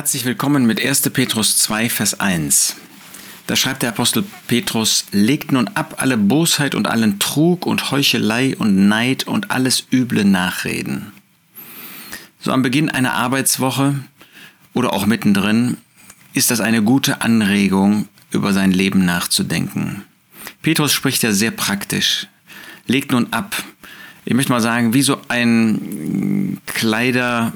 Herzlich willkommen mit 1. Petrus 2, Vers 1. Da schreibt der Apostel Petrus, legt nun ab alle Bosheit und allen Trug und Heuchelei und Neid und alles üble Nachreden. So am Beginn einer Arbeitswoche oder auch mittendrin ist das eine gute Anregung, über sein Leben nachzudenken. Petrus spricht ja sehr praktisch. Legt nun ab. Ich möchte mal sagen, wie so ein Kleider,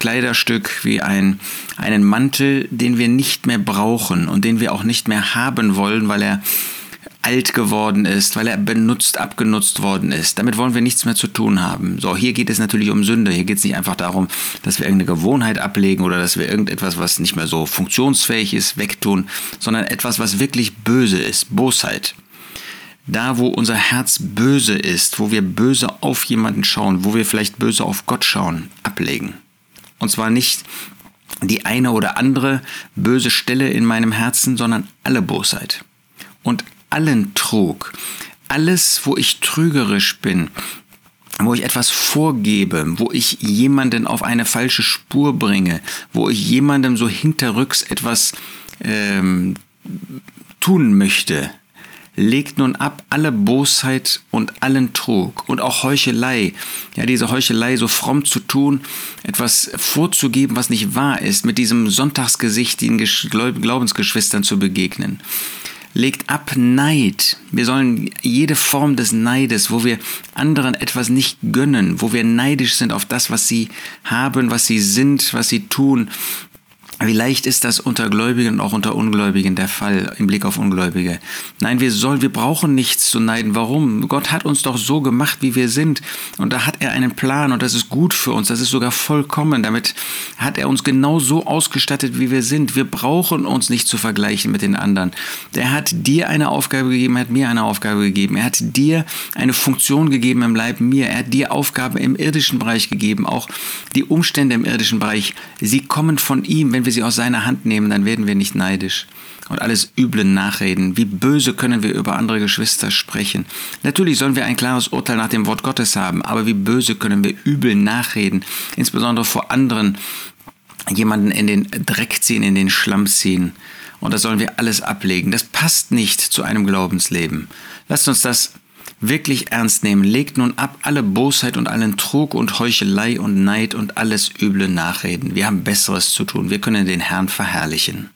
Kleiderstück, wie ein, einen Mantel, den wir nicht mehr brauchen und den wir auch nicht mehr haben wollen, weil er alt geworden ist, weil er benutzt, abgenutzt worden ist. Damit wollen wir nichts mehr zu tun haben. So, hier geht es natürlich um Sünde. Hier geht es nicht einfach darum, dass wir irgendeine Gewohnheit ablegen oder dass wir irgendetwas, was nicht mehr so funktionsfähig ist, wegtun, sondern etwas, was wirklich böse ist, Bosheit. Da, wo unser Herz böse ist, wo wir böse auf jemanden schauen, wo wir vielleicht böse auf Gott schauen, ablegen. Und zwar nicht die eine oder andere böse Stelle in meinem Herzen, sondern alle Bosheit und allen Trug. Alles, wo ich trügerisch bin, wo ich etwas vorgebe, wo ich jemanden auf eine falsche Spur bringe, wo ich jemandem so hinterrücks etwas ähm, tun möchte, legt nun ab alle Bosheit und allen Trug und auch Heuchelei. Ja, diese Heuchelei so fromm zu tun, etwas vorzugeben, was nicht wahr ist, mit diesem Sonntagsgesicht den Glaubensgeschwistern zu begegnen. Legt ab Neid. Wir sollen jede Form des Neides, wo wir anderen etwas nicht gönnen, wo wir neidisch sind auf das, was sie haben, was sie sind, was sie tun, wie leicht ist das unter Gläubigen und auch unter Ungläubigen der Fall im Blick auf Ungläubige? Nein, wir sollen, wir brauchen nichts zu neiden. Warum? Gott hat uns doch so gemacht, wie wir sind. Und da hat er einen Plan und das ist gut für uns. Das ist sogar vollkommen. Damit hat er uns genau so ausgestattet, wie wir sind. Wir brauchen uns nicht zu vergleichen mit den anderen. Der hat dir eine Aufgabe gegeben, er hat mir eine Aufgabe gegeben. Er hat dir eine Funktion gegeben im Leib mir. Er hat dir Aufgaben im irdischen Bereich gegeben. Auch die Umstände im irdischen Bereich, sie kommen von ihm. Wenn wir wir sie aus seiner Hand nehmen, dann werden wir nicht neidisch und alles üble nachreden. Wie böse können wir über andere Geschwister sprechen? Natürlich sollen wir ein klares Urteil nach dem Wort Gottes haben, aber wie böse können wir übel nachreden, insbesondere vor anderen, jemanden in den Dreck ziehen, in den Schlamm ziehen. Und das sollen wir alles ablegen. Das passt nicht zu einem Glaubensleben. Lasst uns das wirklich ernst nehmen. Legt nun ab alle Bosheit und allen Trug und Heuchelei und Neid und alles üble Nachreden. Wir haben Besseres zu tun. Wir können den Herrn verherrlichen.